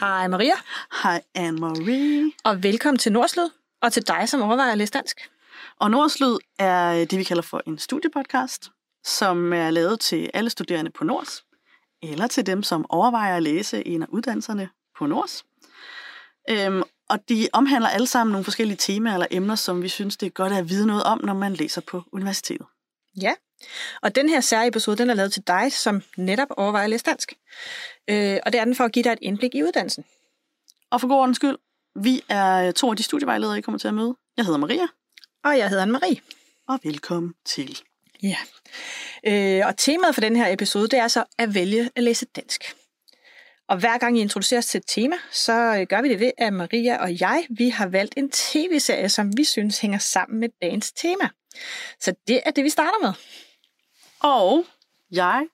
Hej Maria, Hej Anne-Marie. og velkommen til Nordslød, og til dig, som overvejer at læse dansk. Og Nordslyd er det, vi kalder for en studiepodcast, som er lavet til alle studerende på Nords, eller til dem, som overvejer at læse en af uddannelserne på Nords. Øhm, og de omhandler alle sammen nogle forskellige temaer eller emner, som vi synes, det er godt at vide noget om, når man læser på universitetet. Ja, og den her særlige den er lavet til dig, som netop overvejer at læse dansk. Øh, og det er den for at give dig et indblik i uddannelsen. Og for god ordens skyld, vi er to af de studievejledere, I kommer til at møde. Jeg hedder Maria, Og jeg hedder Anne-Marie. og velkommen til. Ja. Øh, og temaet for den her episode, det er så at vælge at læse dansk. Og hver gang I introduceres til et tema, så øh, gør vi det ved, at Maria og jeg, vi har valgt en tv-serie, som vi synes hænger sammen med dagens tema. Så det er det, vi starter med. Og jeg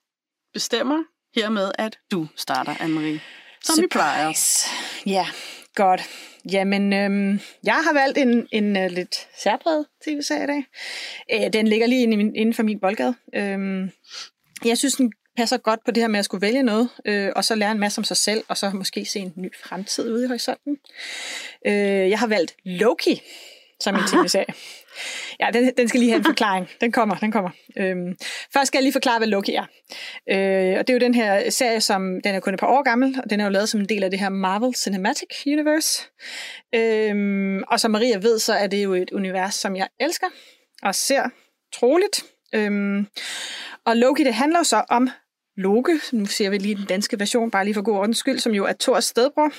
bestemmer hermed, at du starter, Anne-Marie. Som vi plejer. Surprise. Ja, godt. Jamen, øhm, jeg har valgt en, en uh, lidt særpræget tv-serie i dag. Øh, den ligger lige inden, inden for min boldgade. Øhm, jeg synes, den passer godt på det her med at skulle vælge noget, øh, og så lære en masse om sig selv, og så måske se en ny fremtid ude i horisonten. Øh, jeg har valgt Loki som en tv-serie. Ja, den, den skal lige have en forklaring. Den kommer, den kommer. Øhm, først skal jeg lige forklare, hvad Loki er. Øh, og det er jo den her serie, som den er kun et par år gammel, og den er jo lavet som en del af det her Marvel Cinematic Universe. Øhm, og som Maria ved, så er det jo et univers, som jeg elsker og ser troligt. Øhm, og Loki, det handler jo så om Loke, nu ser vi lige den danske version, bare lige for god ordens skyld, som jo er Thors stedbror,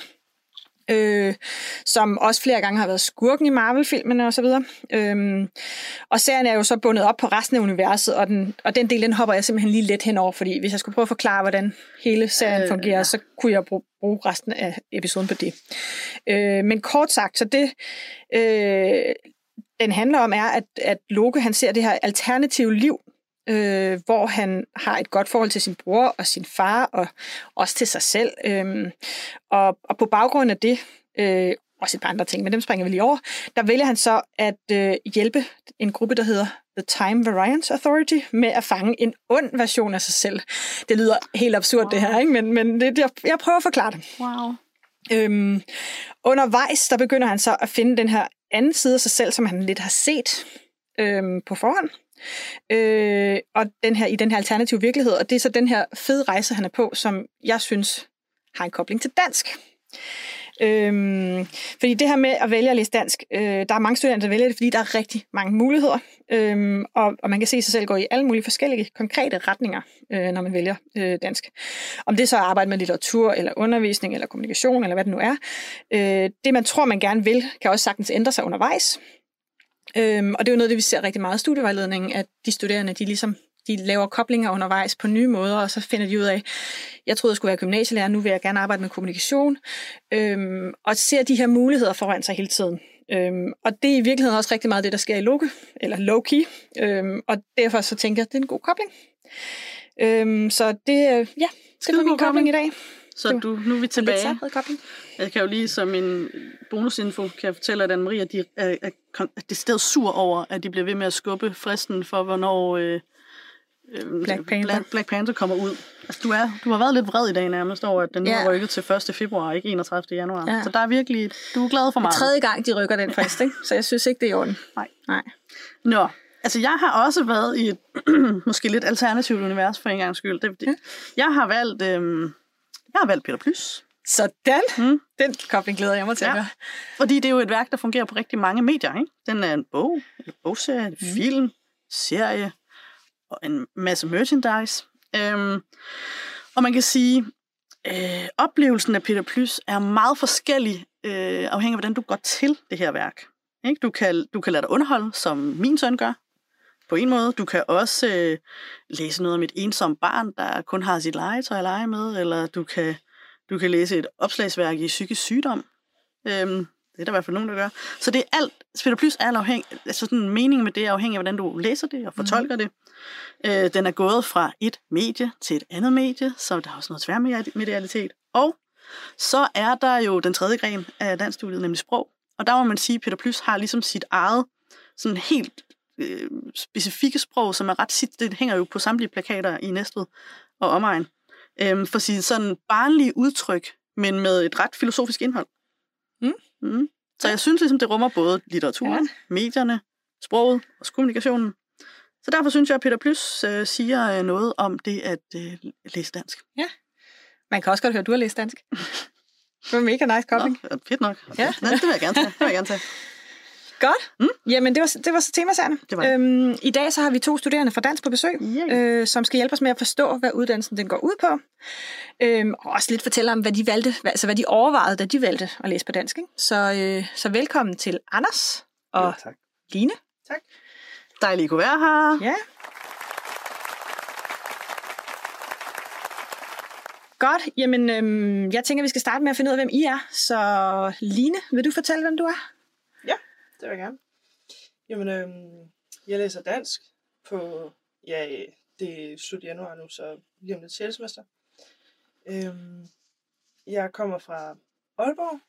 øh, som også flere gange har været skurken i Marvel-filmene osv. Øhm, og serien er jo så bundet op på resten af universet, og den, og den del, den hopper jeg simpelthen lige let henover, fordi hvis jeg skulle prøve at forklare, hvordan hele serien Øh, fungerer, ja. så kunne jeg bruge, bruge resten af episoden på det. Øh, men kort sagt, så det, øh, den handler om, er, at, at Loke han ser det her alternative liv, øh, hvor han har et godt forhold til sin bror og sin far, og også til sig selv. Øhm, og, og på baggrund af det, øh, også et par andre ting, men dem springer vi lige over, der vælger han så at øh, hjælpe en gruppe, der hedder The Time Variance Authority, med at fange en ond version af sig selv. Det lyder helt absurd, wow. det her, ikke? men, men det, jeg, jeg prøver at forklare det. Wow. Øhm, undervejs, der begynder han så at finde den her anden side af sig selv, som han lidt har set øhm, på forhånd. Øh, og den her, i den her alternative virkelighed. Og det er så den her fede rejse, han er på, som jeg synes har en kobling til dansk. Øhm, fordi det her med at vælge at læse dansk, øh, der er mange studerende, der vælger det, fordi der er rigtig mange muligheder. Øhm, og, og man kan se sig selv gå i alle mulige forskellige konkrete retninger, øh, når man vælger øh, dansk. Om det så er at arbejde med litteratur, eller undervisning, eller kommunikation, eller hvad det nu er. Øh, det, man tror, man gerne vil, kan også sagtens ændre sig undervejs. Øhm, og det er jo noget, det vi ser rigtig meget i studievejledningen, at de studerende, de ligesom de laver koblinger undervejs på nye måder, og så finder de ud af, jeg troede, jeg skulle være gymnasielærer, nu vil jeg gerne arbejde med kommunikation, øhm, og ser de her muligheder foran sig hele tiden. Øhm, og det er i virkeligheden også rigtig meget det, der sker i Loke, eller Loki, øhm, og derfor så tænker jeg, at det er en god kobling. Øhm, så det, øh, ja, det var min kobling. i dag. Så Det du, nu er vi tilbage. Jeg kan jo lige som en bonusinfo, kan jeg fortælle, at Anne-Marie at de er, er, er decideret sur over, at de bliver ved med at skubbe fristen for, hvornår øh, øh, Black Panther. Black, Black Panther kommer ud. Altså, du, er, du har været lidt vred i dag nærmest over, at den nu Ja. er rykket til 1. februar, ikke 31. januar. Ja. Så der er virkelig, du er glad for Det er meget. tredje gang, de rykker den frist, ikke? så jeg synes ikke, det er i orden. Nej. Nej. Nå, altså jeg har også været i et måske lidt alternativt univers for en gang skyld. Det, det, jeg har valgt, øh, jeg har valgt Peter Plys. Sådan. Mm. Den kobling glæder jeg mig til Ja. at gøre. Fordi det er jo et værk, der fungerer på rigtig mange medier. Ikke? Den er en bog, en bogserie, en film, serie og en masse merchandise. Øhm, og man kan sige, øh, oplevelsen af Peter Plys er meget forskellig, øh, afhængig af, hvordan du går til det her værk. Ikke? Du, kan, du kan lade dig underholde, som min søn gør, på en måde. Du kan også øh, læse noget om et ensomt barn, der kun har sit legetøj at lege med, eller du kan, du kan læse et opslagsværk i psykisk sygdom. Øhm, det er der i hvert fald nogen, der gør. Så det er alt, Spiller Plus er afhængig, altså sådan meningen med det er afhængig af, hvordan du læser det og fortolker mm. det. Øh, den er gået fra et medie til et andet medie, så der er også noget tværmedialitet. Og Så er der jo den tredje gren af dansstudiet, nemlig sprog. Og der må man sige, at Peter Plys har ligesom sit eget sådan helt øh, specifikke sprog, som er ret sit, det hænger jo på samtlige plakater i Næstved og omegn, øh, for sit sådan barnlige udtryk, men med et ret filosofisk indhold. Mm. Mm. Så jeg synes ligesom, det rummer både litteraturen, ja. medierne, sproget og kommunikationen. Så derfor synes jeg, at Peter Plys øh, siger øh, noget om det at øh, læse dansk. Man kan også godt høre, at du har læst dansk. Det var mega nice kobling. Nå, fedt nok. Ja. Ja, det vil jeg gerne tage. Det vil jeg gerne tage. Godt. Mm. Jamen, det var, det var så temasagerne. Det var det. Øhm, I dag så har vi to studerende fra Dans på besøg, Yay. øh, som skal hjælpe os med at forstå, hvad uddannelsen den går ud på. Øhm, og også lidt fortælle om, hvad de valgte, hvad, altså hvad de overvejede, da de valgte at læse på dansk. Ikke? Så, øh, så velkommen til Anders og Ja, tak. Line. Dejligt, at kunne være her. Ja. Godt. Jamen, øhm, jeg tænker, vi skal starte med at finde ud af, hvem I er. Så Line, vil du fortælle, hvem du er? Det vil jeg gerne. Jamen, øhm, jeg læser dansk på, ja, det er slut januar nu, så lige om lidt 6. semester. Øhm, jeg kommer fra Aalborg,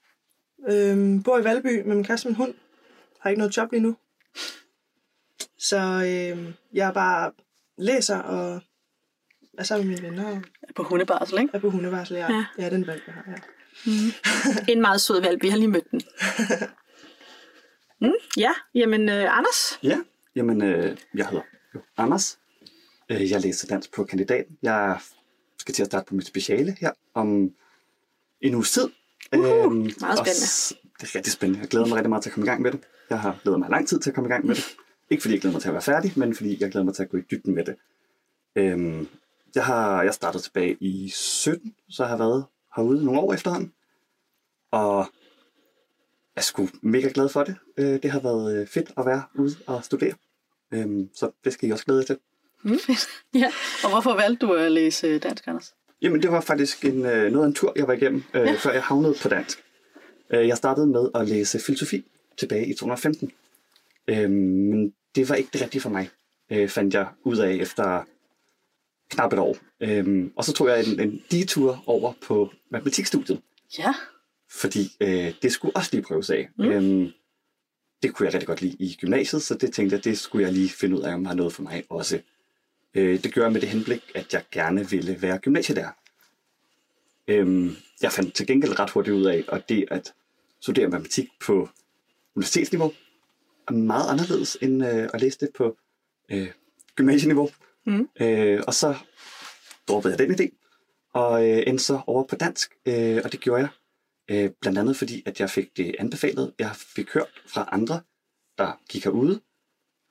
øhm, bor i Valby med min kæreste og min hund. Har ikke noget job lige nu. Så øhm, jeg bare læser og er sammen med mine venner og På hundebarsel, ikke? er på hundevarsel. Ja, Ja. ja. den valg, jeg har. Ja. En meget sød valg. Vi har lige mødt den. Mm, ja, jamen øh, Anders. Ja, jamen, øh, jeg hedder jo Anders. Øh, jeg læser dansk på kandidaten. Jeg skal til at starte på mit speciale her om en uges tid. Uhu, Øhm, meget spændende. s- Det er rigtig spændende. Jeg glæder mig rigtig meget til at komme i gang med det. Jeg har glædet mig lang tid til at komme i gang med det. Ikke fordi jeg glæder mig til at være færdig, men fordi jeg glæder mig til at gå i dybden med det. Øhm, jeg har jeg startede tilbage i 17, så jeg har været herude nogle år efterhånden. Og er sgu mega glad for det. Øh, det har været øh, fedt at være ude og studere. Øhm, så det skal I også glæde jer til. Ja. Og hvorfor valgte du at læse dansk, Anders? Jamen, det var faktisk en, øh, noget af en tur, jeg var igennem, øh, ja. før jeg havnede på dansk. Øh, jeg startede med at læse filosofi tilbage i 2015. Øh, men det var ikke det rigtige for mig, øh, fandt jeg ud af efter knap et år. Øh, og så tog jeg en, en detur over på matematikstudiet, Ja. Fordi øh, det skulle også lige prøves af. Mm. Øh, det kunne jeg rigtig godt lide i gymnasiet, så det tænkte jeg, det skulle jeg lige finde ud af, om er noget for mig også. Øh, det gør jeg med det henblik, at jeg gerne ville være gymnasielærer. Øhm, jeg fandt til gengæld ret hurtigt ud af, at det at studere matematik på universitetsniveau er meget anderledes end øh, at læse det på øh, gymnasieniveau. Mm. Øh, og så droppede jeg den idé, og øh, endte så over på dansk, øh, og det gjorde jeg. Øh, blandt andet fordi, at jeg fik det anbefalet. Jeg fik hørt fra andre, der gik herude,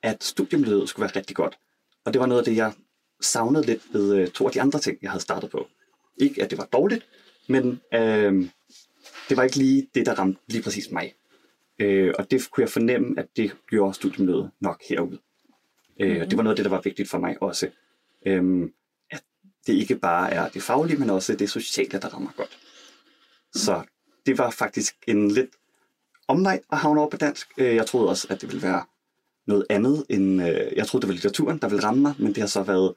at studiemiljøet skulle være rigtig godt. Og det var noget af det, jeg savnede lidt ved øh, to af de andre ting, jeg havde startet på. Ikke, at det var dårligt, men øh, det var ikke lige det, der ramte lige præcis mig. Øh, og det kunne jeg fornemme, at det gjorde studiemiljøet nok herude. Øh, Mhm. og det var noget af det, der var vigtigt for mig også. Øh, at det ikke bare er det faglige, men også det sociale, der rammer godt. Så det var faktisk en lidt omvej at havne over på dansk. Øh, Jeg troede også, at det ville være noget andet end... øh, Jeg troede, det var litteraturen, der ville ramme mig, men det har så været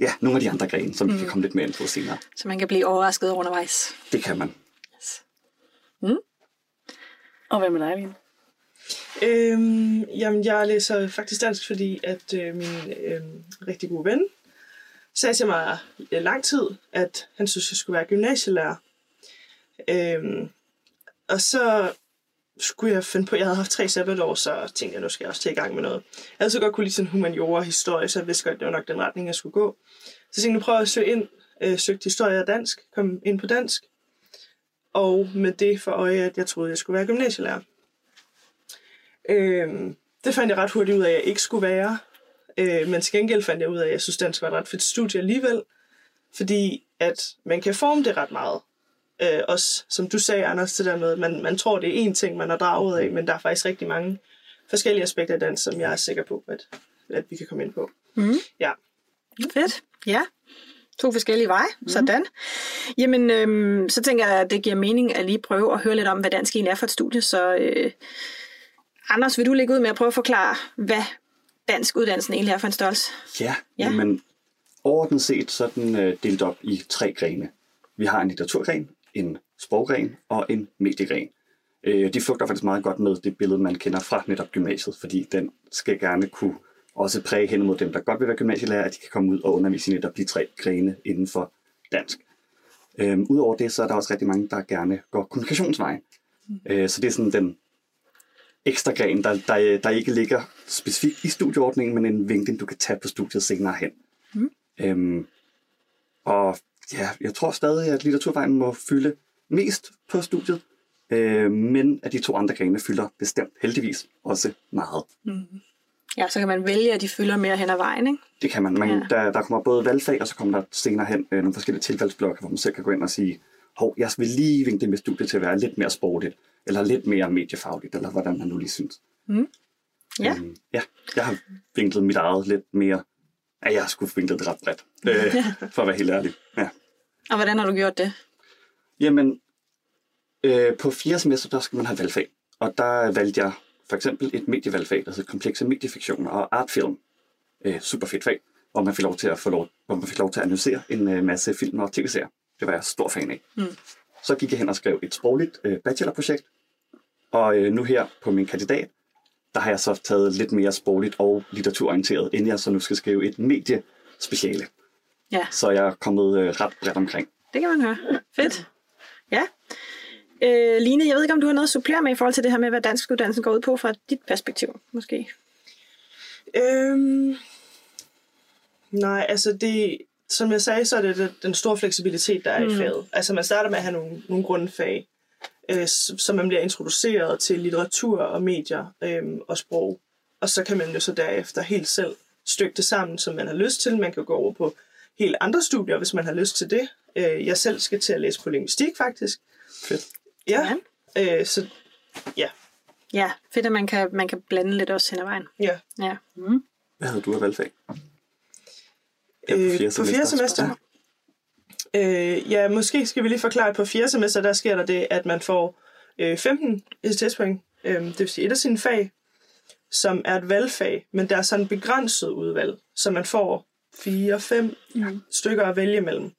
ja, nogle af de andre grene, som vi kan komme lidt mere ind på senere. Så man kan blive overrasket undervejs. Det kan man. Yes. Og hvad med dig, Line? Øhm, jamen, jeg læser faktisk dansk, fordi at øh, min øh, rigtig gode ven sagde til mig i lang tid, at han synes, jeg skulle være gymnasielærer. Øhm, og så skulle jeg finde på, jeg havde haft tre sabbatår, så tænkte jeg, nu skal jeg også til i gang med noget. Jeg havde så godt kunne lide sådan humaniora og historie, så jeg vidste godt, det var nok den retning, jeg skulle gå. Så jeg nu prøver jeg at søge ind, øh, søgte historie og dansk, kom ind på dansk, og med det for øje, at jeg troede, jeg skulle være gymnasielærer. Øhm, det fandt jeg ret hurtigt ud af, at jeg ikke skulle være. Øh, men til gengæld fandt jeg ud af, at jeg synes, dansk var et ret fedt studie alligevel. Fordi at man kan forme det ret meget. Øh, også som du sagde, Anders, det der med, at man, man tror, det er én ting, man er draget af, men der er faktisk rigtig mange forskellige aspekter af dans, som jeg er sikker på, at, at vi kan komme ind på. Mm. Ja. Fedt. Ja. To forskellige veje. Mm. Sådan. Jamen, øhm, så tænker jeg, at det giver mening at lige prøve at høre lidt om, hvad dansk egentlig er for et studie. Så øh, Anders, vil du lægge ud med at prøve at forklare, hvad dansk uddannelsen egentlig er for en størrelse? Ja, Ja. ja. men overordnet set så er den øh, delt op i tre grene. Vi har en litteraturgren, en sproggren og en mediegren. Øh, de flugter faktisk meget godt med det billede, man kender fra netop gymnasiet, fordi den skal gerne kunne også præge hen mod dem, der godt vil være gymnasielærer, at de kan komme ud og undervise i netop de tre grene inden for dansk. Øhm, Udover det, så er der også rigtig mange, der gerne går kommunikationsvejen. Øh, så det er sådan den ekstra gren, der, der, der ikke ligger specifikt i studieordningen, men en vinkling, du kan tage på studiet senere hen. Mm. Øhm, og ja, jeg tror stadig, at litteraturvejen må fylde mest på studiet, øh, men at de to andre grene fylder bestemt heldigvis også meget. Ja, så kan man vælge, at de fylder mere hen ad vejen, ikke? Det kan man. man Ja. der, der kommer både valgfag, og så kommer der senere hen øh, nogle forskellige tilvalgsblokke, hvor man selv kan gå ind og sige, hov, jeg vil lige vinkle mit studie til at være lidt mere sportigt, eller lidt mere mediefagligt, eller hvordan man nu lige synes. Ja. Øhm, ja, jeg har vinklet mit eget lidt mere, ja, jeg har sgu vinklet det ret bredt, øh, for at være helt ærlig. Ja. Og hvordan har du gjort det? Jamen, øh, på fjerde semester, der skal man have valgfag. Og der valgte jeg for eksempel et medievalgfag, der hedder komplekse mediefiktioner og artfilm. Øh, super fedt fag, hvor man fik lov til at få lov, hvor man fik lov til at analysere en øh, masse film og tv-serier. Det var jeg stor fan af. Mm. Så gik jeg hen og skrev et sprogligt øh, bachelorprojekt. Og øh, nu her på min kandidat, der har jeg så taget lidt mere sprogligt og litteraturorienteret, inden jeg så nu skal skrive et mediespeciale. Ja, Så jeg er kommet øh, ret bredt omkring. det kan man høre. Fedt. Ja. Øh, Line, jeg ved ikke, om du har noget at supplere med i forhold til det her med, hvad danskuddannelsen går ud på fra dit perspektiv, måske? Øhm, nej, altså det, som jeg sagde, så er det det- den store fleksibilitet, der er mm. i faget. Altså man starter med at have nogle, nogle grundfag, øh, så man bliver introduceret til litteratur og medier øh, og sprog. Og så kan man jo så derefter helt selv stykke det sammen, som man har lyst til. Man kan gå over på helt andre studier, hvis man har lyst til det. Øh, jeg selv skal til at læse på linguistik, faktisk. Fedt. Ja. Øh, så ja, Ja, fedt, at man kan, man kan blande lidt også hen ad vejen. ja. Ja. Hvad havde du af valgfag? Ja, Øh, på fjerde semester? Øh, ja, måske skal vi lige forklare, at på fjerde semester, der sker der det, at man får øh, 15 STS-point, øh, det vil sige et af sine fag, som er et valgfag, men der er sådan begrænset udvalg, så man får 4-5 mm. stykker at vælge mellem.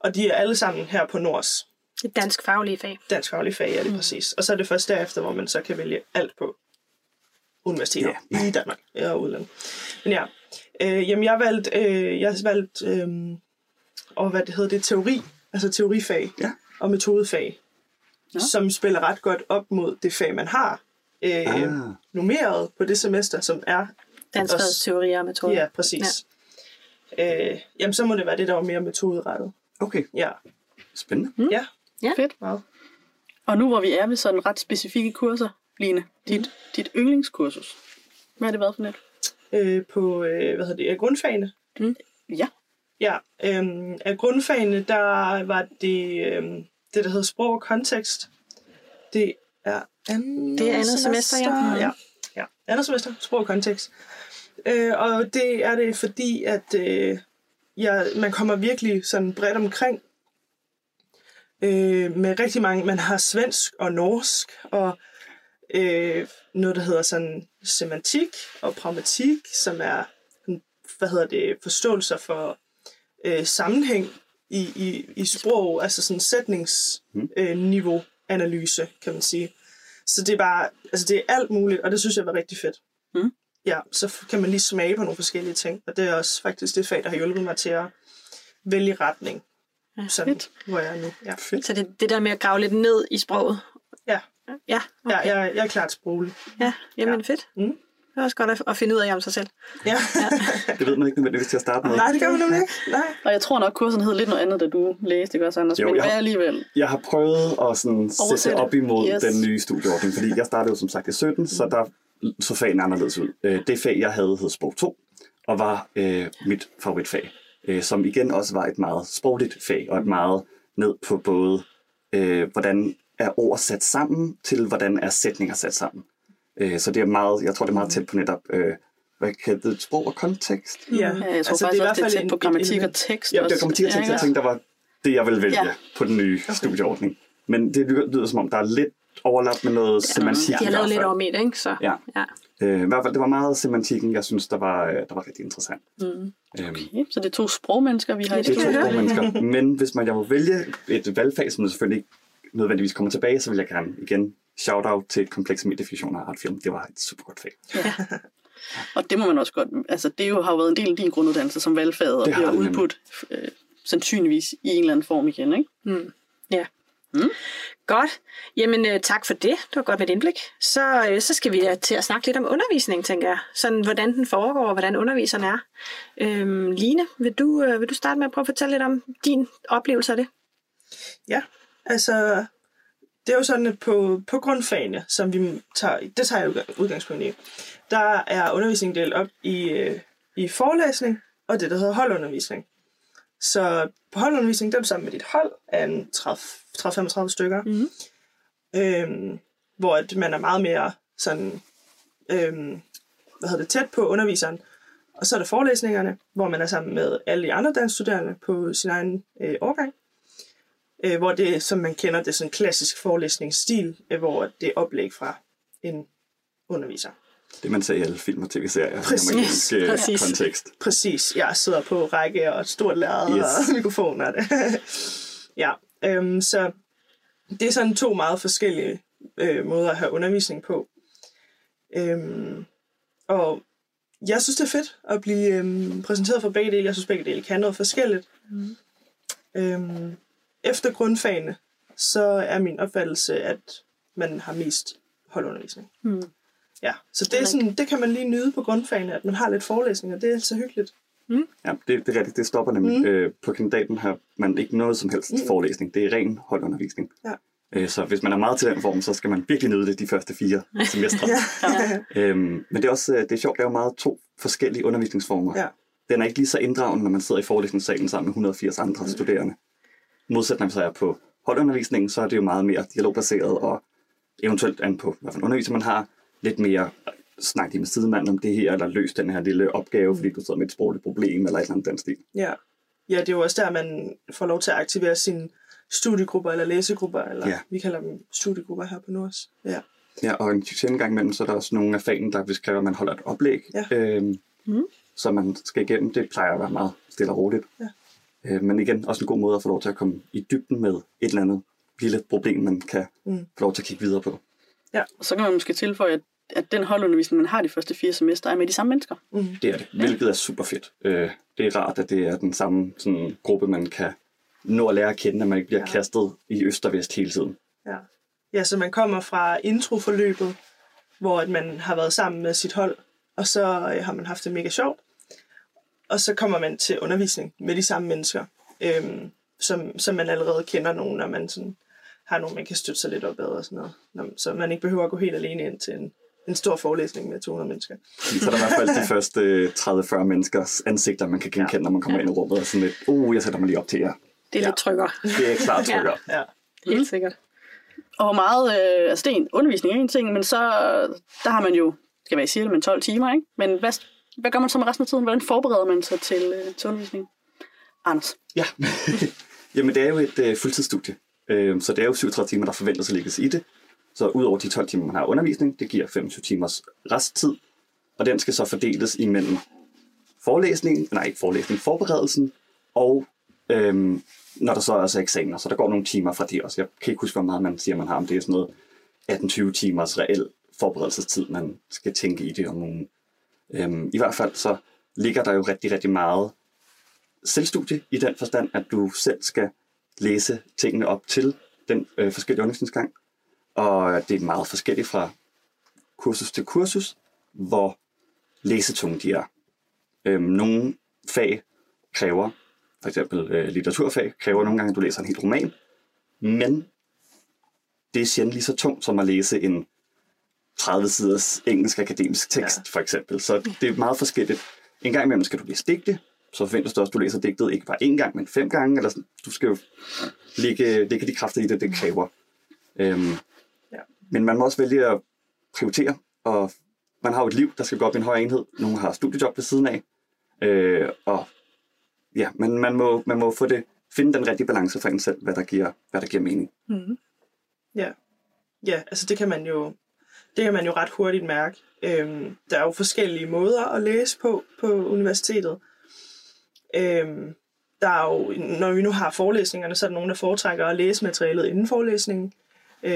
Og de er alle sammen her på Nords. Et dansk faglige fag. Dansk faglige fag er det mm. præcis. Og så er det først derefter, hvor man så kan vælge alt på universiteter Ja. i Danmark og udlandet. Men ja, øh, jamen jeg valgte, øh, jeg valgte øh, og hvad det hedder, det er teori, altså teorifag Ja. og metodefag, Nå. som spiller ret godt op mod det fag, man har øh, Ah. nummeret på det semester, som er, Dansk teorier og metoder. ja, præcis. Ja. Øh, jamen, så må det være det, der var mere metoderettet. Okay, Ja, spændende. mm. ja, Fedt. meget. Og nu hvor vi er ved sådan ret specifikke kurser, Line, dit, Mm. dit yndlingskursus, hvad har det været for net? Øh, på, øh, hvad hedder det, grundfagene. Ja. Ja, øhm, af grundfagene, der var det, øhm, det, der hedder sprog og kontekst. Det er andet, Det er andet semester, ja. Mhm. ja. Ja, andet semester, sprog og kontekst. Øh, og det er det, fordi at øh, ja, man kommer virkelig sådan bredt omkring. Øh, med rigtig mange, man har svensk og norsk, og øh, noget, der hedder sådan semantik og pragmatik, som er, hvad hedder det, forståelser for øh, sammenhæng i, i, i sprog, altså sådan sætningsniveau øh, analyse, kan man sige. Så det er bare, altså det er alt muligt, og det synes jeg var rigtig fedt. Mm. Ja, så kan man lige smage på nogle forskellige ting, og det er også faktisk det fag, der har hjulpet mig til at vælge retning, Ja, sådan, fedt. hvor jeg er nu. Ja, Fedt. Så det, det der med at grave lidt ned i sproget. ja. Ja, ja jeg, jeg er klart sproglig. ja jamen Ja. fedt. Mm. Det er også godt at, at finde ud af om sig selv. Ja. Det ved man ikke nødvendigvis til at starte med. Nej, det gør man nemlig ikke. Nej. Og jeg tror nok, kursen hed lidt noget andet, da du læste, ikke også, Anders? Jo, Men jeg har- alligevel? Jeg har prøvet at sådan sætte op imod Yes. den nye studieordning, fordi jeg startede jo som sagt i 17, så der så fagene anderledes ud. Øh, Det fag, jeg havde, hed sprog 2, og var øh, mit favoritfag, øh, som igen også var et meget sprogligt fag, og et meget ned på både, øh, hvordan er ord sat sammen, til hvordan er sætninger sat sammen. Øh, så det er meget, jeg tror, det er meget tæt på netop, øh, hvad kalder det, sprog og kontekst? Ja, Ja, jeg tror altså, altså, faktisk i hvert også, det er fald tæt en- på grammatik og tekst Ja, det kommer til at tænke, ja, jeg tænkte, der var det, jeg ville vælge Ja. ja. på den nye okay. studieordning. Men det lyder, som om, der er lidt overlap med noget ja, semantik. De har lavet lidt om i det, ikke? Så, Ja. ja. Øh, I hvert fald, det var meget semantikken, jeg synes, der var, øh, der var rigtig interessant. Mm. Øhm, Okay, så det er to sprogmennesker, vi har Ja, i det det er to sprogmennesker. Men hvis man jeg må vælge et valgfag, som selvfølgelig ikke nødvendigvis kommer tilbage, så vil jeg gerne igen shout-out til komplekse mediefiktioner og artfilm. Det var et super godt fag. Og det må man også godt... Altså, det jo har jo været en del af din grunduddannelse som valgfaget, og Det har bliver udbudt øh, sandsynligvis i en eller anden form igen, ikke? Mm. Ja. Mm. Godt. Jamen, øh, tak for det. Det var godt med et indblik. Så, øh, så skal vi øh, til at snakke lidt om undervisning, tænker jeg. Sådan, hvordan den foregår, og hvordan underviseren er. Øhm, Line, vil du, øh, vil du starte med at prøve at fortælle lidt om din oplevelse af det? Ja, altså, det er jo sådan, at på, på grundfagene, som vi tager, det tager jeg udgang- udgangspunkt i, der er undervisningen delt op i, øh, i forelæsning og det, der hedder holdundervisning. Så på holdundervisning, der er du sammen med dit hold af en 30-35 stykker, Mhm. øhm, hvor at man er meget mere sådan, øhm, hvad hedder det, tæt på underviseren. Og så er der forelæsningerne, hvor man er sammen med alle de andre danskstuderende på sin egen øh, årgang øh, hvor det, som man kender, det er sådan klassisk forelæsningsstil, øh, hvor det er oplæg fra en underviser. Det man ser i alle film og tv-serier Præcis, i amerikansk øh, præcis. kontekst. Præcis, jeg sidder på række og et stort lærred Yes. og mikrofoner. og Det. ja, øhm, så det er sådan to meget forskellige øh, måder at have undervisning på. Øhm, og jeg synes, det er fedt at blive øhm, præsenteret for begge dele. Jeg synes, begge dele kan noget forskelligt. Mhm. Øhm, efter grundfagene, så er min opfattelse, at man har mest holdundervisning. Mm. Ja, så det, er sådan, det kan man lige nyde på grundfagene, at man har lidt forelæsninger. Det er så hyggeligt. Ja, det, det er rigtigt. Det stopper nemlig. Mm. Øh, på kandidaten har man ikke noget som helst Mm. forelæsning. Det er ren holdundervisning. Ja. Øh, så hvis man er meget til den form, så skal man virkelig nyde det de første fire semestre. Ja. Øhm, men det er også øh, det er sjovt, det er jo meget to forskellige undervisningsformer. Ja. Den er ikke lige så inddragende, når man sidder i forelæsningssalen sammen med 180 andre mm. studerende. Man så er på holdundervisningen, så er det jo meget mere dialogbaseret, og eventuelt an på, hvad for en underviser man har, lidt mere snak lige med sidemanden om det her, eller løs den her lille opgave, fordi du sidder med et sprogligt problem, eller et eller andet den stil. ja. Ja, det er jo også der, man får lov til at aktivere sine studiegrupper eller læsegrupper, eller Ja. vi kalder dem studiegrupper her på Nors. Ja. Ja, og en sjældent gang imellem, så er der også nogle af fagene, der kræve, at man holder et oplæg, Ja. øhm, Mm. så man skal igennem. Det plejer at være meget stille og roligt. Ja. Øh, men igen, også en god måde at få lov til at komme i dybden med et eller andet lille problem, man kan Mm. få lov til at kigge videre på. Og så kan man måske tilføje, at, at den holdundervisning, man har de første fire semester, er med de samme mennesker. Mm. Det er det, hvilket er super fedt. Øh, det er rart, at det er den samme sådan, gruppe, man kan nå at lære at kende, at man ikke bliver Ja. kastet i øst og vest hele tiden. Ja. ja, så man kommer fra introforløbet, hvor at man har været sammen med sit hold, og så øh, har man haft det mega sjovt. Og så kommer man til undervisning med de samme mennesker, øhm, som, som man allerede kender nogen, når man sådan, har nogen, man kan støtte sig lidt op ad og sådan noget. Når, så man ikke behøver at gå helt alene ind til en, en stor forelæsning med 200 mennesker. Så er der i hvert fald de første øh, 30-40 menneskers ansigter, man kan genkende, når man kommer ind i rummet. Og sådan lidt, uh, jeg sætter mig lige op til jer. Det er Ja. lidt tryggere. Det er klart Ja. trykker. Ja. Helt sikkert. Og hvor meget, øh, altså det er en undervisning er en ting, men så der har man jo, skal være i cirka men 12 timer, ikke? Men hvad, hvad gør man så med resten af tiden? Hvordan forbereder man sig til, øh, til undervisning? Anders. Ja, jamen det er jo et øh, fuldtidsstudie, øh, så det er jo 37 timer, der forventes at lægges i det. Så ud over de 12 timer, man har undervisning, det giver 25 timers resttid, og den skal så fordeles imellem forelæsningen, nej ikke forelæsningen, forberedelsen, og øhm, når der så også er altså eksamener, så der går nogle timer fra det også. Jeg kan ikke huske, hvor meget man siger, man har, om det er sådan noget 18-20 timers reel forberedelsestid, man skal tænke i det om nogle Øhm, I hvert fald så ligger der jo rigtig, rigtig meget selvstudie i den forstand, at du selv skal læse tingene op til den øh, forskellige undervisningsgang. Og det er meget forskelligt fra kursus til kursus, hvor læsetunge de er. Øhm, nogle fag kræver, for eksempel øh, litteraturfag, kræver nogle gange, at du læser en hel roman, men det er sjældent lige så tungt som at læse en 30 siders engelsk akademisk tekst, ja. for eksempel. Så det er meget forskelligt. En gang imellem skal du læse digte, så forventes du også, at du læser digtet ikke bare én gang, men fem gange. Eller sådan. Du skal jo lægge, lægge de kræfter i det, det kræver. Øhm, Ja. Men man må også vælge at prioritere, og man har jo et liv, der skal gå op i en højere enhed. Nogle har studiejob ved siden af. Øh, og ja, men man må, man må få det, finde den rigtige balance for en selv, hvad der giver, hvad der giver mening. Mm. Ja. ja, altså det kan man jo, det kan man jo ret hurtigt mærke. Øhm, der er jo forskellige måder at læse på på universitetet. Øhm, der er jo, når vi nu har forelæsningerne, så er der nogen, der foretrækker at læse materialet inden forelæsningen. Øh,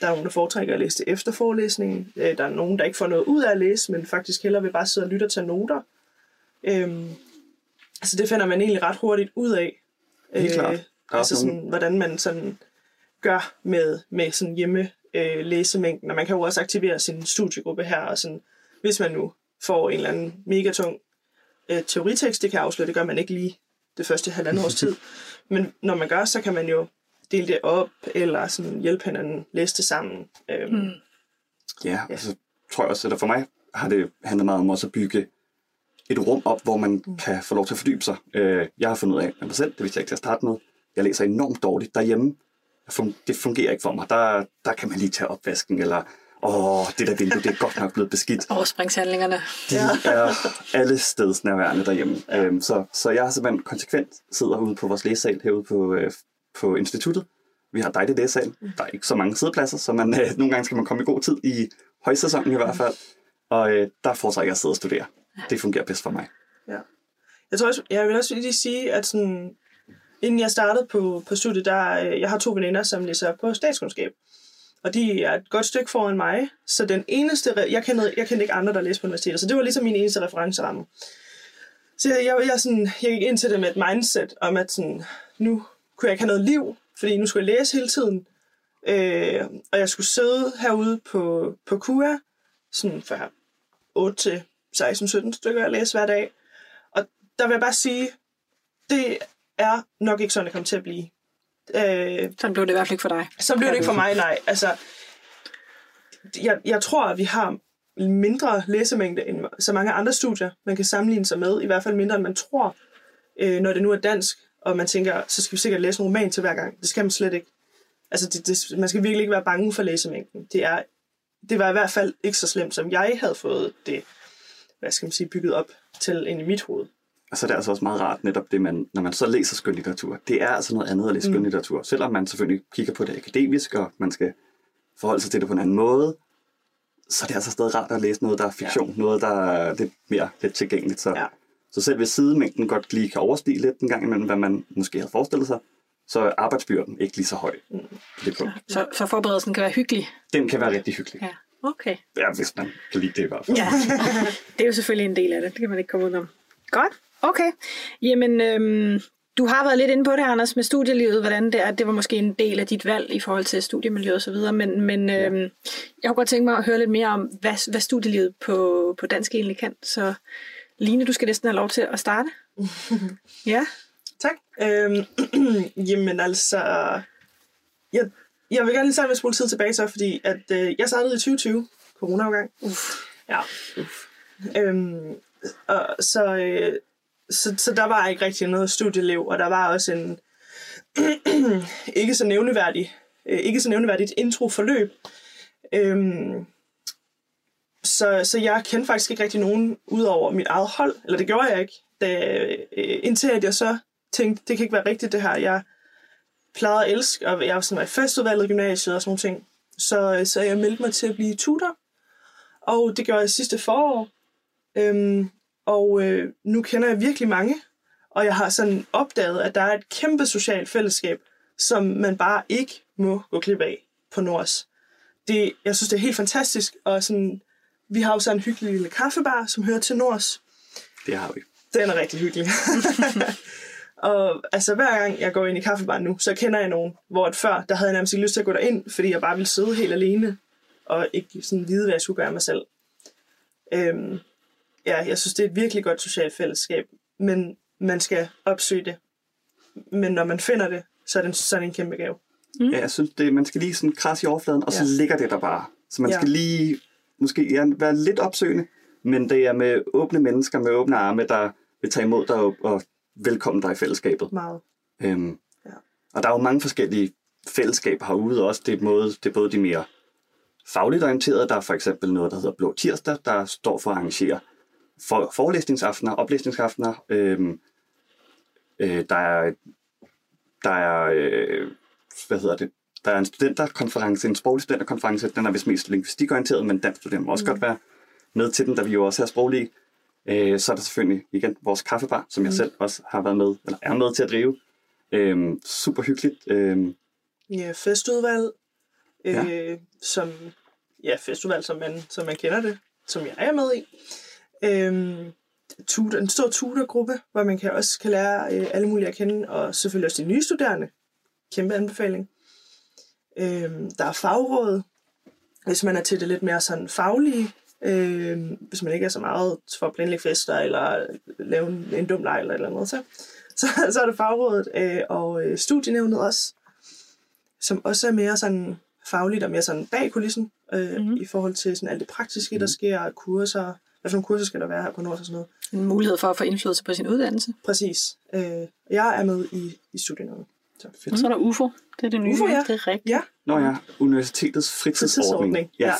der er nogen, der foretrækker at læse det efter forelæsningen. Øh, der er nogen, der ikke får noget ud af at læse, men faktisk hellere vil bare sidde og lytte og tage noter. Øh, altså det finder man egentlig ret hurtigt ud af. Helt klart. Er altså sådan, hvordan man sådan gør med, med sådan hjemme øh, læsemængden. Og man kan jo også aktivere sin studiegruppe her, og sådan, hvis man nu får en eller anden megatung øh, teoritekst, det kan jeg afsløre, det gør man ikke lige det første halvandet års tid. Men når man gør, så kan man jo dele det op, eller sådan hjælpe hinanden læse det sammen. Øhm, mm. Ja, og så tror jeg også, at for mig har det handlet meget om også at bygge et rum op, hvor man mm. kan få lov til at fordybe sig. Øh, Jeg har fundet ud af med mig selv, det vidste jeg ikke til at starte med. Jeg læser enormt dårligt derhjemme. Det fungerer ikke for mig. Der, der kan man lige tage opvasken, eller åh, det der vindue, det er godt nok blevet beskidt. Overspringshandlingerne. De er alle steds nærværende derhjemme. Øhm, så, så jeg har simpelthen konsekvent sidder ude på vores læsesal herude på, øh, på instituttet. Vi har dejlig læsesal. Der er ikke så mange sædepladser, så man, øh, nogle gange skal man komme i god tid i højsæsonen i hvert fald. Og øh, der foretrækker jeg at sidde og studere. Det fungerer bedst for mig. Ja. Jeg tror også, jeg vil også lige sige, at sådan, inden jeg startede på, på studiet, der, øh, jeg har to veninder, som læser på statskundskab. Og de er et godt stykke foran mig, så den eneste, jeg kendte, jeg kendte ikke andre, der læste på universitetet, så det var ligesom min eneste referenceramme. Så jeg, jeg, jeg, sådan, jeg gik ind til det med et mindset om, at sådan, nu kunne jeg ikke have noget liv, fordi nu skulle jeg læse hele tiden. Øh, og jeg skulle sidde herude på, på KUA, sådan fra 8 til 16-17 stykker at læse hver dag. Og der vil jeg bare sige, det er nok ikke sådan, det kommer til at blive. Øh, Sådan blev det i hvert fald ikke for dig. så blev det ikke for mig, nej. Altså, jeg, jeg tror, at vi har mindre læsemængde end så mange andre studier, man kan sammenligne sig med. I hvert fald mindre, end man tror, øh, når det nu er dansk, og man tænker, så skal vi sikkert læse en roman til hver gang. Det skal man slet ikke. Altså, det, det, man skal virkelig ikke være bange for læsemængden. Det, er, det var i hvert fald ikke så slemt, som jeg havde fået det, hvad skal man sige, bygget op til ind i mit hoved. Og så er det altså også meget rart, netop det, man, når man så læser skønlitteratur. Det er altså noget andet at læse mm. skønlitteratur. Selvom man selvfølgelig kigger på det akademisk, og man skal forholde sig til det på en anden måde, så er det altså stadig rart at læse noget, der er fiktion. Ja. Noget, der er lidt mere let tilgængeligt. Så, Ja. så selv hvis sidemængden godt lige kan overstige lidt en gang imellem, hvad man måske havde forestillet sig, så er arbejdsbyrden ikke lige så høj Mm. på det punkt. Så, så forberedelsen kan være hyggelig. Den kan være rigtig hyggelig. Ja, okay. Ja, hvis man kan lide det i hvert fald. Ja, det er jo selvfølgelig en del af det. Det kan man ikke komme udenom. Godt, okay. Jamen, øhm, du har været lidt inde på det, Anders, med studielivet, hvordan det er. Det var måske en del af dit valg i forhold til studiemiljø og så videre, men, men øhm, jeg kunne godt tænke mig at høre lidt mere om, hvad, hvad studielivet på, på dansk egentlig kan. Så Line, du skal næsten have lov til at starte. Ja, Tak. Øhm, jamen altså, jeg, jeg vil gerne lige starte med at spole tid tilbage så, fordi at, øh, jeg startede i 2020, corona-afgang. Uff. Ja. Øhm, og så, øh, så, så der var ikke rigtig noget studieliv, og der var også en ikke så nævneværdig, øh, ikke så nævneværdigt introforløb. Øhm, så, så jeg kendte faktisk ikke rigtig nogen ud over mit eget hold, eller det gjorde jeg ikke, da, øh, indtil at jeg så tænkte, det kan ikke være rigtigt det her. Jeg plejede at elske, og jeg var sådan var i festudvalget i gymnasiet og sådan nogle ting. Så, øh, så jeg meldte mig til at blive tutor, og det gjorde jeg sidste forår. Øhm, og øh, nu kender jeg virkelig mange, og jeg har sådan opdaget, at der er et kæmpe socialt fællesskab, som man bare ikke må gå glip af på Nords. Det, jeg synes, det er helt fantastisk, og sådan, vi har jo så en hyggelig lille kaffebar, som hører til Nords. Det har vi. Den er rigtig hyggelig. og altså hver gang jeg går ind i kaffebaren nu, så kender jeg nogen, hvor at før, der havde jeg nærmest ikke lyst til at gå derind, fordi jeg bare ville sidde helt alene, og ikke sådan vide, hvad jeg skulle gøre mig selv. Øhm, ja, jeg synes, det er et virkelig godt socialt fællesskab, men man skal opsøge det. Men når man finder det, så er det en, så det en kæmpe gave. Mm. Ja, jeg synes, det, man skal lige sådan krasse i overfladen, og så Ja. ligger det der bare. Så man Ja. skal lige måske ja, være lidt opsøgende, men det er med åbne mennesker, med åbne arme, der vil tage imod dig og, og velkommen dig i fællesskabet. Meget. Øhm, Ja. Og der er jo mange forskellige fællesskaber herude også. Det er, både, det er både de mere fagligt orienterede. Der er for eksempel noget, der hedder Blå Tirsdag, der står for at arrangere for, forelæsningsaftener, oplæsningsaftener. Øhm, øh, der er, der er øh, hvad hedder det? Der er en studenterkonference, en sproglig studenterkonference. Den er vist mest lingvistikorienteret, men dansk studerende må også mm. godt være med til den, da vi jo også er sproglige. Øh, så er der selvfølgelig igen vores kaffebar, som jeg Mm. selv også har været med, eller er med til at drive. Øh, super hyggeligt. Øh, Ja, festudvalg, øh, Ja. som, ja, festudvalg, som man, som man kender det, som jeg er med i. Øhm, tutor, en stor tutorgruppe, hvor man kan også kan lære øh, alle mulige at kende, og selvfølgelig også de nye studerende. Kæmpe anbefaling. Øhm, der er fagråd, hvis man er til det lidt mere sådan faglige, øh, hvis man ikke er så meget for at planlægge fester, eller lave en, en dum leg, eller, eller noget, så, så, så er der fagrådet, øh, og øh, studienævnet også, som også er mere sådan fagligt og mere sådan bag kulissen, øh, Mhm. mm-hmm. i forhold til sådan alt det praktiske, der sker, kurser, hvad for nogle kurser skal der være her på Nord og sådan noget. En mulighed for at få indflydelse på sin uddannelse. Præcis. Øh, jeg er med i, i studienævnet. Så fedt. Og så er der UFO. Det er det nye. UFO, ja. Det er rigtigt. Ja, Nå ja, universitetets fritidsordning. Fritidsordning, ja.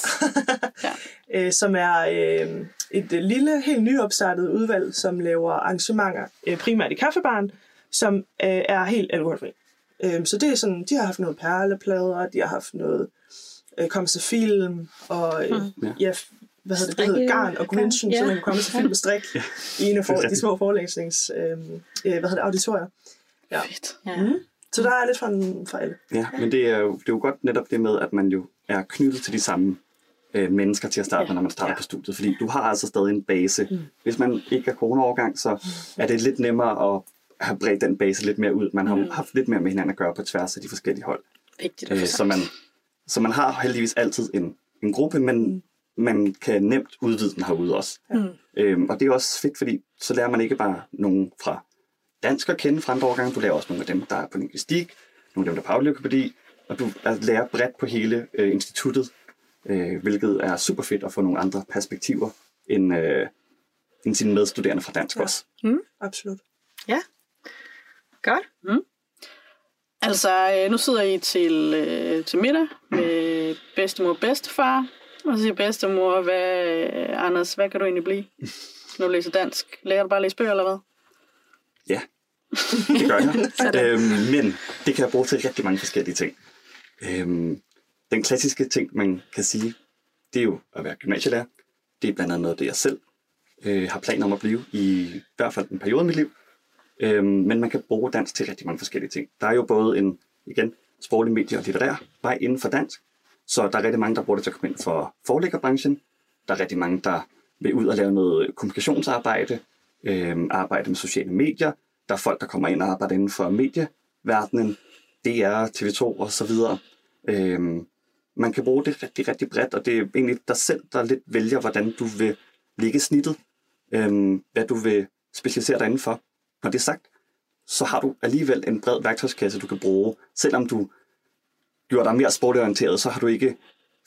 Yes. øh, som er øh, et øh, lille, helt nyopstartet udvalg, som laver arrangementer, øh, primært i kaffebaren, som øh, er helt alkoholfri. Øh, så det er sådan, de har haft noget perleplader, de har haft noget øh, til film, og øh, Mm. Ja. ja, hvad hedder det, det hedder garn og convention, ja. så man kan komme til film og strik i en af for, de små forelæsnings, øh, øh, hvad hedder det, auditorier. Ja. Fedt. Ja. Mm. Så der er lidt fra, fra alle. Ja, men det er, jo, det er jo godt netop det med, at man jo er knyttet til de samme øh, mennesker til at starte med, når man starter Ja. på studiet. Fordi du har altså stadig en base. Mm. Hvis man ikke er corona-overgang, så er det lidt nemmere at have bredt den base lidt mere ud. Man har Mm. haft lidt mere med hinanden at gøre på tværs af de forskellige hold. Vigtigt Øh, så, man, så man har heldigvis altid en, en gruppe, men man kan nemt udvide den herude også. Mm. Øhm, og det er også fedt, fordi så lærer man ikke bare nogen fra dansk at kende fra andre årgange, du lærer også nogle af dem, der er på linguistik, nogle af dem, der er på afløbkopædi, og du lærer bredt på hele øh, instituttet, øh, hvilket er super fedt at få nogle andre perspektiver end, øh, end sine medstuderende fra dansk Ja. også. Absolut. Godt. Altså, øh, nu sidder I til, øh, til middag med bedstemor og bedstefar. Og så siger bedstemor, hvad, øh, Anders, hvad kan du egentlig blive, når du læser dansk? Lærer du bare at læse bøger, eller hvad? Ja, det gør jeg. øhm, men det kan jeg bruge til rigtig mange forskellige ting. Øhm, den klassiske ting, man kan sige, det er jo at være gymnasielærer. Det er blandt andet noget, det jeg selv øh, har planer om at blive, i, i hvert fald en periode af mit liv. Øhm, men man kan bruge dansk til rigtig mange forskellige ting. Der er jo både en, igen, sproglig medie og litterær vej inden for dansk. Så der er rigtig mange, der bruger det til at komme ind for forlæggerbranchen. Der er rigtig mange, der vil ud og lave noget kommunikationsarbejde, øh, arbejde med sociale medier. Der er folk, der kommer ind og arbejder inden for medieverdenen, DR, TV2 og så videre. Øhm, man kan bruge det rigtig, rigtig bredt, og det er egentlig dig selv, der lidt vælger, hvordan du vil ligge snittet, øh, hvad du vil specialisere dig indenfor. Når det er sagt, så har du alligevel en bred værktøjskasse, du kan bruge. Selvom du gjorde dig mere sportorienteret, så har du ikke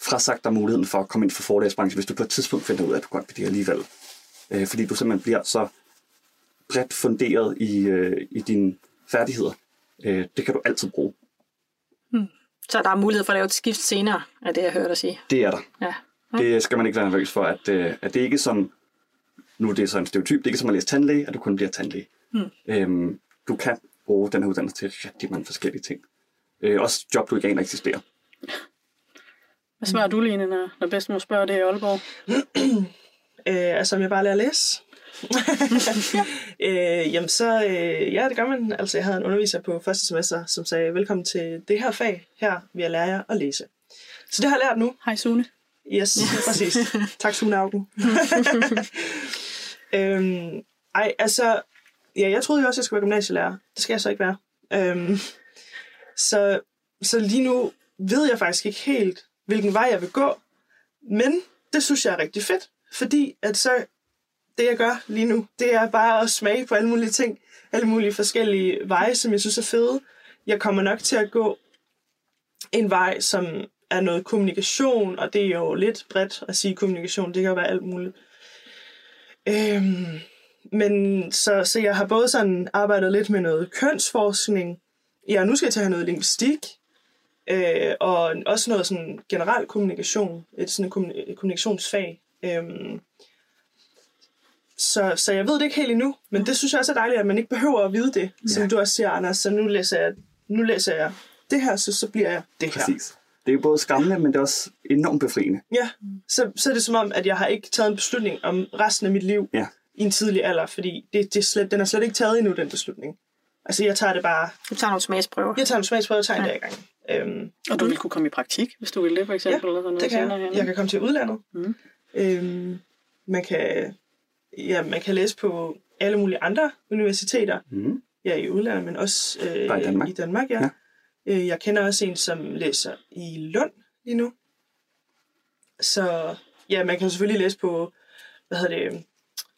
frasagt dig muligheden for at komme ind for forlægsbranchen, hvis du på et tidspunkt finder ud af, at du godt vil det alligevel. Øh, fordi du simpelthen bliver så bredt funderet i, øh, i dine færdigheder. Øh, det kan du altid bruge. Så der er mulighed for at lave et skift senere, er det, jeg hørte dig sige. Det er der. Ja. Det skal man ikke være nervøs for, at, øh, at det ikke som, nu er det så en stereotyp, det er ikke som at læse tandlæge, at du kun bliver tandlæge. Mm. Øhm, du kan bruge den her uddannelse til rigtig mange forskellige ting. Øh, også job, du ikke aner eksisterer. Hvad svarer du, Line, når, når bedstemor spørger det i Aalborg? Øh, altså, om jeg bare lærer at læse? øh, jamen, så, øh, ja, det gør man. Altså, jeg havde en underviser på første semester, som sagde, velkommen til det her fag. Her vil jeg lære jer at læse. Så det har jeg lært nu. Hej, Sune. Yes, præcis. Tak, Sune Augen. øhm, ej, altså, ja, jeg troede jo også, at jeg skulle være gymnasielærer. Det skal jeg så ikke være. Øhm, så, så lige nu ved jeg faktisk ikke helt, hvilken vej jeg vil gå. Men det synes jeg er rigtig fedt, fordi at så det, jeg gør lige nu, det er bare at smage på alle mulige ting, alle mulige forskellige veje, som jeg synes er fede. Jeg kommer nok til at gå en vej, som er noget kommunikation, og det er jo lidt bredt at sige kommunikation, det kan jo være alt muligt. Øhm, men så, så jeg har både sådan arbejdet lidt med noget kønsforskning, ja, nu skal jeg til at have noget linguistik, øh, og også noget sådan generel kommunikation, et sådan et kommuni- et kommunikationsfag. Øhm, så, så jeg ved det ikke helt endnu, men det synes jeg også er dejligt, at man ikke behøver at vide det, som Ja. du også siger, Anders. Så nu læser jeg, nu læser jeg det her, så, så bliver jeg det her. Præcis. Det er både skræmmende, men det er også enormt befriende. Ja, så, så er det som om, at jeg har ikke taget en beslutning om resten af mit liv Ja. i en tidlig alder, fordi det, det er slet, den er slet ikke taget endnu, den beslutning. Altså, jeg tager det bare... Du tager nogle smagsprøver. Jeg tager en smagsprøve og tager en Ja. dag i gang. Øhm, Og du ville kunne komme i praktik, hvis du ville det, for eksempel? eller sådan noget det kan jeg. hen. Jeg kan komme til udlandet. Mm. Øhm, man, kan, ja, man kan læse på alle mulige andre universiteter. Mm. Ja, i udlandet, men også øh, Bare i Danmark? I Danmark ja. Ja. ja. Øh, jeg kender også en, som læser i Lund lige nu. Så ja, man kan selvfølgelig læse på, hvad hedder det,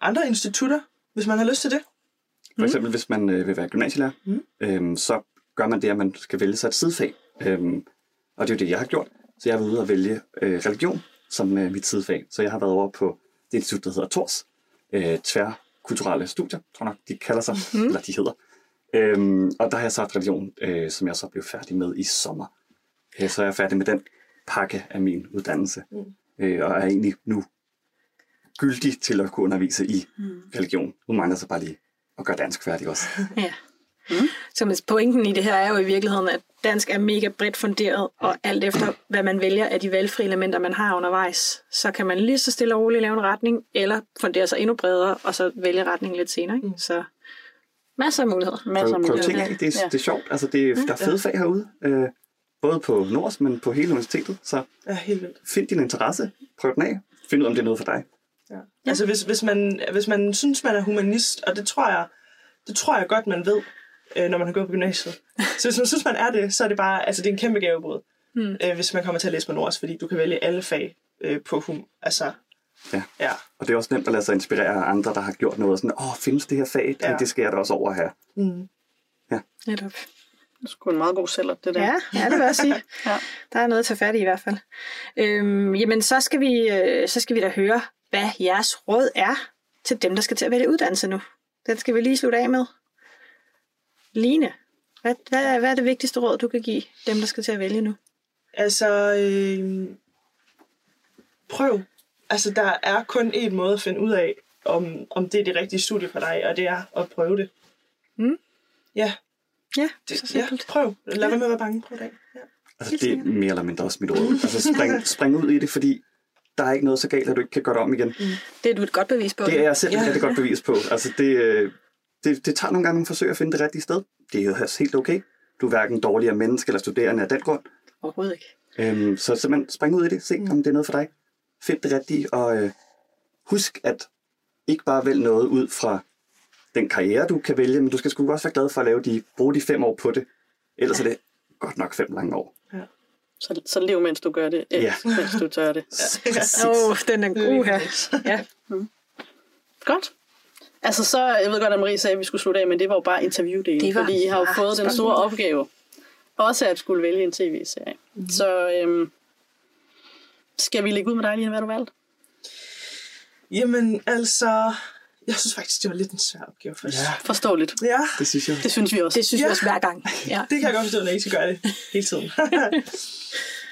andre institutter, hvis man har lyst til det. For eksempel, hvis man øh, vil være gymnasielærer, Mm. øhm, så gør man det, at man skal vælge sig et sidefag. Øhm, og det er jo det, jeg har gjort. Så jeg har været ude og vælge øh, religion som øh, mit sidefag. Så jeg har været over på det institut, der hedder TORS, øh, tværkulturelle studier, tror nok, de kalder sig, mm. eller de hedder. Øhm, og der har jeg så haft religion, øh, som jeg så blev færdig med i sommer. Øh, så er jeg færdig med den pakke af min uddannelse, Mm. øh, og er egentlig nu gyldig til at kunne undervise i Mm. religion. Nu mangler så bare lige at gøre dansk færdig også. Ja. Så men pointen i det her er jo i virkeligheden, at dansk er mega bredt funderet, og alt efter, hvad man vælger af de valgfri elementer, man har undervejs, så kan man lige så stille og roligt lave en retning, eller fundere sig endnu bredere, og så vælge retningen lidt senere. Ikke? Mm. Så masser af muligheder. Masser af prøv, prøv ting muligheder. af. Det, er, Ja. det er sjovt. Altså, det, er- der er fede fag herude. Øh, både på Nords, men på hele universitetet. Så Ja, helt vildt. find din interesse. Prøv den af. Find ud af, om det er noget for dig. Ja. Altså hvis, hvis, man, hvis man synes, man er humanist, og det tror jeg, det tror jeg godt, man ved, øh, når man har gået på gymnasiet. Så hvis man synes, man er det, så er det bare, altså det er en kæmpe gavebrud, Mm. øh, hvis man kommer til at læse på Nords, fordi du kan vælge alle fag øh, på hum. Altså, Ja. ja. Og det er også nemt at lade sig inspirere af andre, der har gjort noget. Sådan, åh, findes det her fag? Det, Ja. det skal jeg da også over her. Mm. Netop. Det er sgu en meget god sælger, det der. Ja, ja, det vil jeg sige. Ja. Der er noget at tage fat i i hvert fald. Øhm, jamen, så skal, vi, øh, så skal vi da høre, hvad jeres råd er til dem, der skal til at vælge uddannelse nu. Den skal vi lige slutte af med. Line, hvad, hvad, hvad er det vigtigste råd, du kan give dem, der skal til at vælge nu? Altså, øh, prøv. Altså, der er kun én måde at finde ud af, om, om det er det rigtige studie for dig, og det er at prøve det. Mm. Ja, Ja, så det, ja, simpelt. prøv. Lad være med at være bange. Prøv det af. Ja. Altså, det er mere eller mindre også mit råd. Altså, spring, spring ud i det, fordi der er ikke noget så galt, at du ikke kan gøre det om igen. Det er du et godt bevis på. Det er jeg selv Ja. ja. et godt bevis på. Altså, det, øh, det, det tager nogle gange nogle forsøg at finde det rigtige sted. Det er jo også helt okay. Du er hverken dårligere menneske eller studerende af den grund. Overhovedet ikke. Øhm, så simpelthen spring ud i det. Se, om det er noget for dig. Find det rigtige, og øh, husk at ikke bare vælge noget ud fra den karriere, du kan vælge, men du skal sgu også være glad for at lave de, bruge de fem år på det. Ellers er det godt nok fem lange år. Så, så lev, mens du gør det, Ja. ja. mens du tør det. Åh, oh, den er god her. Ja. Godt. Altså så, jeg ved godt, at Marie sagde, at vi skulle slutte af, men det var jo bare interviewdelen, fordi I har jo fået den store opgave, også at skulle vælge en tv-serie. Mm-hmm. Så øhm, skal vi lægge ud med dig, Line, hvad du valgte? Jamen, altså... Jeg synes faktisk, det var lidt en svær opgave først. Ja, Forståeligt. Ja, det synes jeg. Det synes vi også. Det synes ja. Vi også hver gang. Ja. det kan jeg godt forstå, når I skal gøre det hele tiden.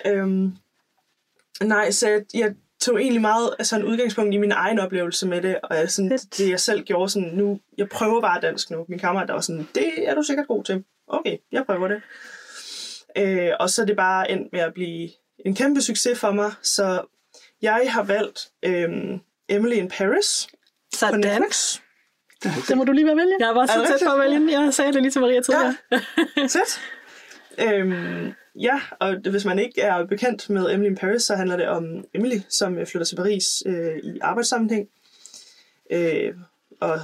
øhm, nej, så jeg, jeg tog egentlig meget altså, en udgangspunkt i min egen oplevelse med det, og jeg, sådan, det jeg selv gjorde sådan, nu, jeg prøver bare dansk nu. Min kammerat der var sådan, det er du sikkert god til. Okay, jeg prøver det. Øh, og så er det bare endt med at blive en kæmpe succes for mig, så jeg har valgt øhm, Emily in Paris på Sådan. Netflix. Det må du lige være vælge. Jeg var Er så tæt på at vælge den. Jeg sagde det lige til Maria tidligere. Fedt. Øhm, ja, og det- hvis man ikke er bekendt med Emily in Paris, så handler det om Emily, som øh, flytter til Paris øh, i arbejdssammenhæng. Øh, og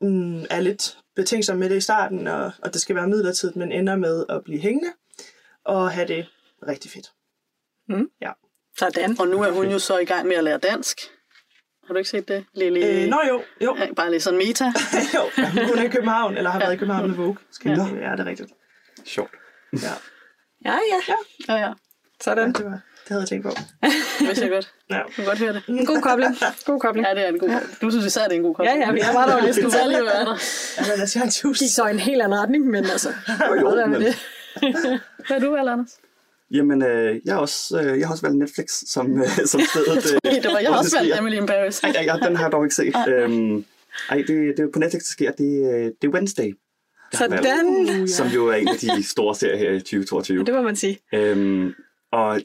mm, er lidt betænksom med det i starten, og, og det skal være midlertidigt, men ender med at blive hængende og have det rigtig fedt. Sådan. Og nu er hun jo så i gang med at lære dansk. Har du ikke set det, Lili? Øh, nå jo, jo. Ja, bare lige sådan meta. jo. Hun er i København, eller har været i København med Vogue. Skal Ja. ja. ja, det er rigtigt. Sjovt. Ja, Ja, ja. Ja, ja. ja Sådan. det, var, det havde jeg tænkt på. Det vidste jeg godt. Ja. Du kan godt høre det. En god kobling. God kobling. Ja, det er en god ja. Du synes især, det er en god Ja, kobling. ja, vi er meget dårlige. Det skal lige være der. Ja, men altså, jeg er en gik så i en helt anden retning, men altså, Jo, jo, men- det? Hvad er du, Anders? Jamen, øh, jeg, har også, øh, jeg har også valgt Netflix som, øh, som stedet. Øh, Det var jeg hvor også valgt. Emily in Paris. Ej, ej, ej, den har jeg dog ikke set. Øhm, ej, det, det er på Netflix, der sker. Det, øh, det er Wednesday. har valgt, Sådan. Som jo er en af de store serier her i 2022. Det må man sige. Øhm, og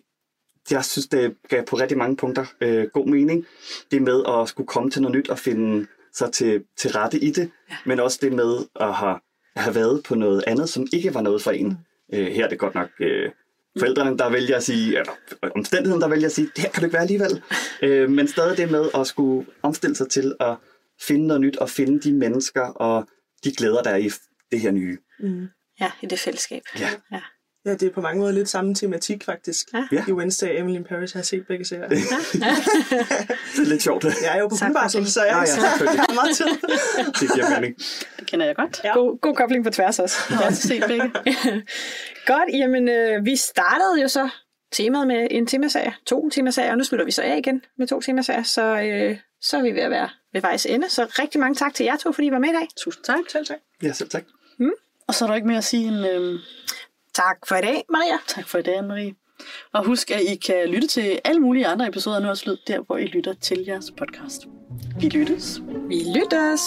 jeg synes, det gav på rigtig mange punkter øh, god mening. Det med at skulle komme til noget nyt og finde sig til, til rette i det, ja. men også det med at have, have været på noget andet, som ikke var noget for en. Mm. Øh, her er det godt nok øh, forældrene, der vælger at sige, eller omstændigheden, der vælger at sige, det her kan du ikke være alligevel. øh, men stadig det med at skulle omstille sig til at finde noget nyt, og finde de mennesker og de glæder, der er i det her nye. Mm. Ja, i det fællesskab. Ja. ja. Ja, det er på mange måder lidt samme tematik, faktisk. Ja. I Wednesday, Emily in Paris har jeg set begge serier. det er lidt sjovt. Jeg er jo på Samkobling. barsel, så jeg, Ja, ja, selvfølgelig. har meget tid. Det giver mening. Det kender jeg godt. Ja. God, god kobling på tværs også. Jeg har også set begge. Godt, jamen øh, vi startede jo så temaet med en temaserie, to temasager, og nu slutter vi så af igen med to temasager, så, øh, så er vi ved at være ved vejs ende. Så rigtig mange tak til jer to, fordi I var med i dag. Tusind tak. Selv tak. Ja, selv tak. Og så er der ikke mere at sige end øhm, Tak for i dag, Maria. tak for i dag, Marie. Og husk, at I kan lytte til alle mulige andre episoder af Nørds Lyd, der hvor I lytter til jeres podcast. Vi lyttes. Vi lyttes.